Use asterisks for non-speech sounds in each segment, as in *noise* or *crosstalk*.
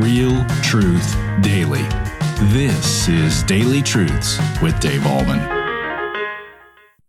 Real truth daily. This is Daily Truths with Dave Ahlman.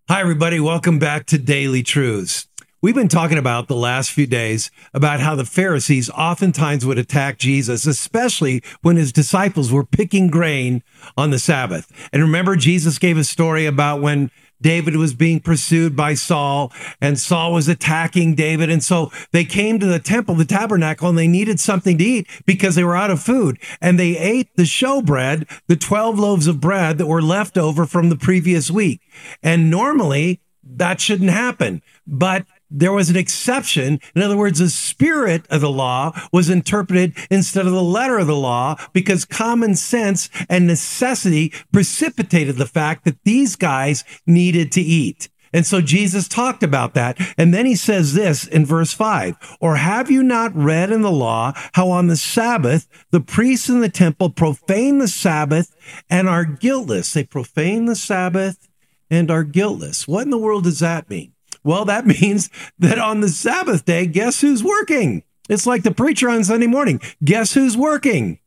Hi, everybody. Welcome back to Daily Truths. We've been talking about the last few days about how the Pharisees oftentimes would attack Jesus, especially when his disciples were picking grain on the Sabbath. And remember, Jesus gave a story about when David was being pursued by Saul and Saul was attacking David. And so they came to the temple, the tabernacle, and they needed something to eat because they were out of food. And they ate the showbread, the 12 loaves of bread that were left over from the previous week. And normally that shouldn't happen. But there was an exception. In other words, the spirit of the law was interpreted instead of the letter of the law because common sense and necessity precipitated the fact that these guys needed to eat. And so Jesus talked about that. And then he says this in verse five, or have you not read in the law how on the Sabbath the priests in the temple profane the Sabbath and are guiltless? They profane the Sabbath and are guiltless. What in the world does that mean? Well, that *laughs* means that on the Sabbath day, guess who's working? It's like the preacher on Sunday morning. Guess who's working?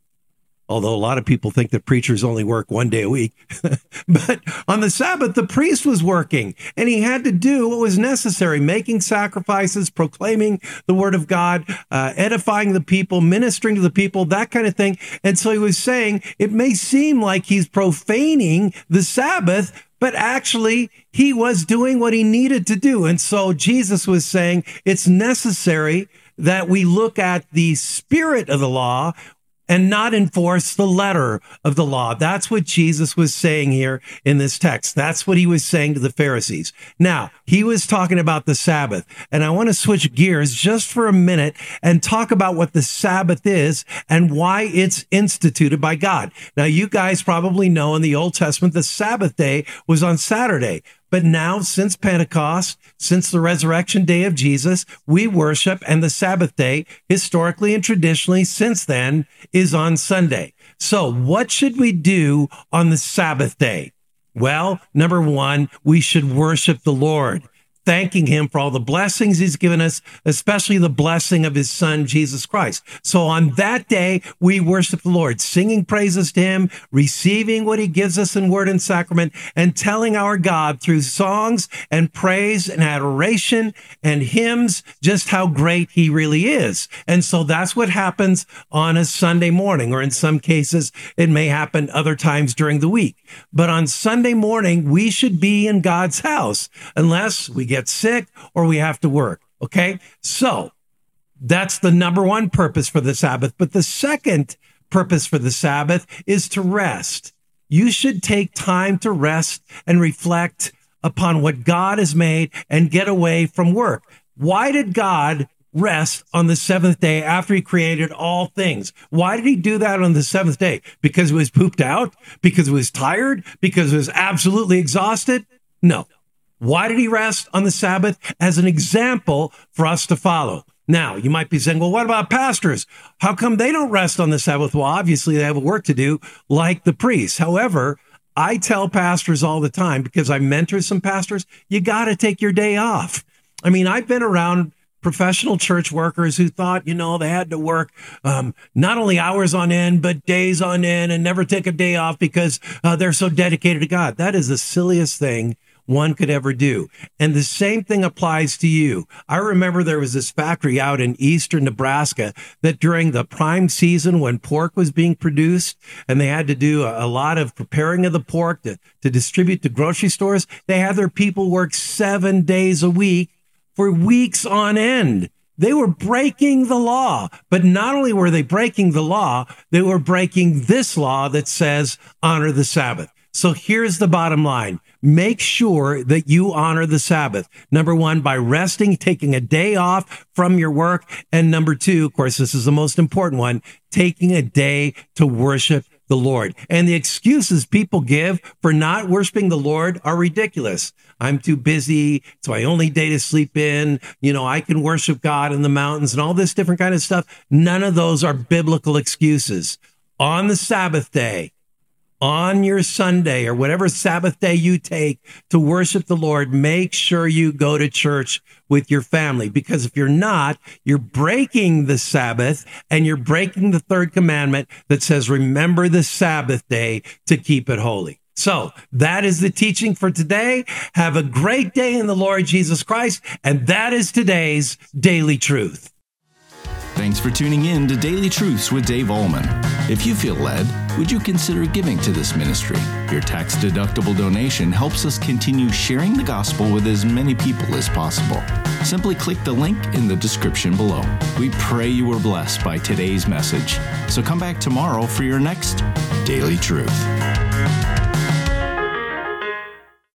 Although a lot of people think that preachers only work one day a week. *laughs* but on the Sabbath, the priest was working and he had to do what was necessary, making sacrifices, proclaiming the word of God, uh, edifying the people, ministering to the people, that kind of thing. And so he was saying it may seem like he's profaning the Sabbath, but actually he was doing what he needed to do. And so Jesus was saying it's necessary that we look at the spirit of the law and not enforce the letter of the law. That's what Jesus was saying here in this text. That's what he was saying to the Pharisees. Now, he was talking about the Sabbath, and I want to switch gears just for a minute and talk about what the Sabbath is and why it's instituted by God. Now, you guys probably know in the Old Testament, the Sabbath day was on Saturday. But now, since Pentecost, since the resurrection day of Jesus, we worship, and the Sabbath day, historically and traditionally, since then, is on Sunday. So, what should we do on the Sabbath day? Well, number one, we should worship the Lord thanking him for all the blessings he's given us, especially the blessing of his son, Jesus Christ. So on that day, we worship the Lord, singing praises to him, receiving what he gives us in word and sacrament, and telling our God through songs and praise and adoration and hymns just how great he really is. And so that's what happens on a Sunday morning, or in some cases, it may happen other times during the week. But on Sunday morning, we should be in God's house unless we get sick or we have to work. Okay. So that's the number one purpose for the Sabbath. But the second purpose for the Sabbath is to rest. You should take time to rest and reflect upon what God has made and get away from work. Why did God rest on the seventh day after he created all things. Why did he do that on the seventh day? Because he was pooped out? Because he was tired? Because he was absolutely exhausted? No. Why did he rest on the Sabbath? As an example for us to follow. Now, you might be saying, well, what about pastors? How come they don't rest on the Sabbath? Well, obviously they have work to do like the priests. However, I tell pastors all the time because I mentor some pastors, you got to take your day off. I mean, I've been around professional church workers who thought, you know, they had to work um, not only hours on end, but days on end and never take a day off because uh, they're so dedicated to God. That is the silliest thing one could ever do. And the same thing applies to you. I remember there was this factory out in eastern Nebraska that during the prime season when pork was being produced and they had to do a, a lot of preparing of the pork to, to distribute to grocery stores, they had their people work seven days a week for weeks on end. They were breaking the law. But not only were they breaking the law, they were breaking this law that says honor the Sabbath. So here's the bottom line. Make sure that you honor the Sabbath. Number one, by resting, taking a day off from your work. And number two, of course, this is the most important one, taking a day to worship the Lord. And the excuses people give for not worshiping the Lord are ridiculous. I'm too busy. It's my only day to sleep in. You know, I can worship God in the mountains and all this different kind of stuff. None of those are biblical excuses. On the Sabbath day, on your Sunday or whatever Sabbath day you take to worship the Lord, make sure you go to church with your family. Because if you're not, you're breaking the Sabbath and you're breaking the third commandment that says, remember the Sabbath day to keep it holy. So that is the teaching for today. Have a great day in the Lord Jesus Christ. And that is today's daily truth. Thanks for tuning in to Daily Truths with Dave Ahlman. If you feel led, would you consider giving to this ministry? Your tax deductible donation helps us continue sharing the gospel with as many people as possible. Simply click the link in the description below. We pray you were blessed by today's message. So come back tomorrow for your next Daily Truth.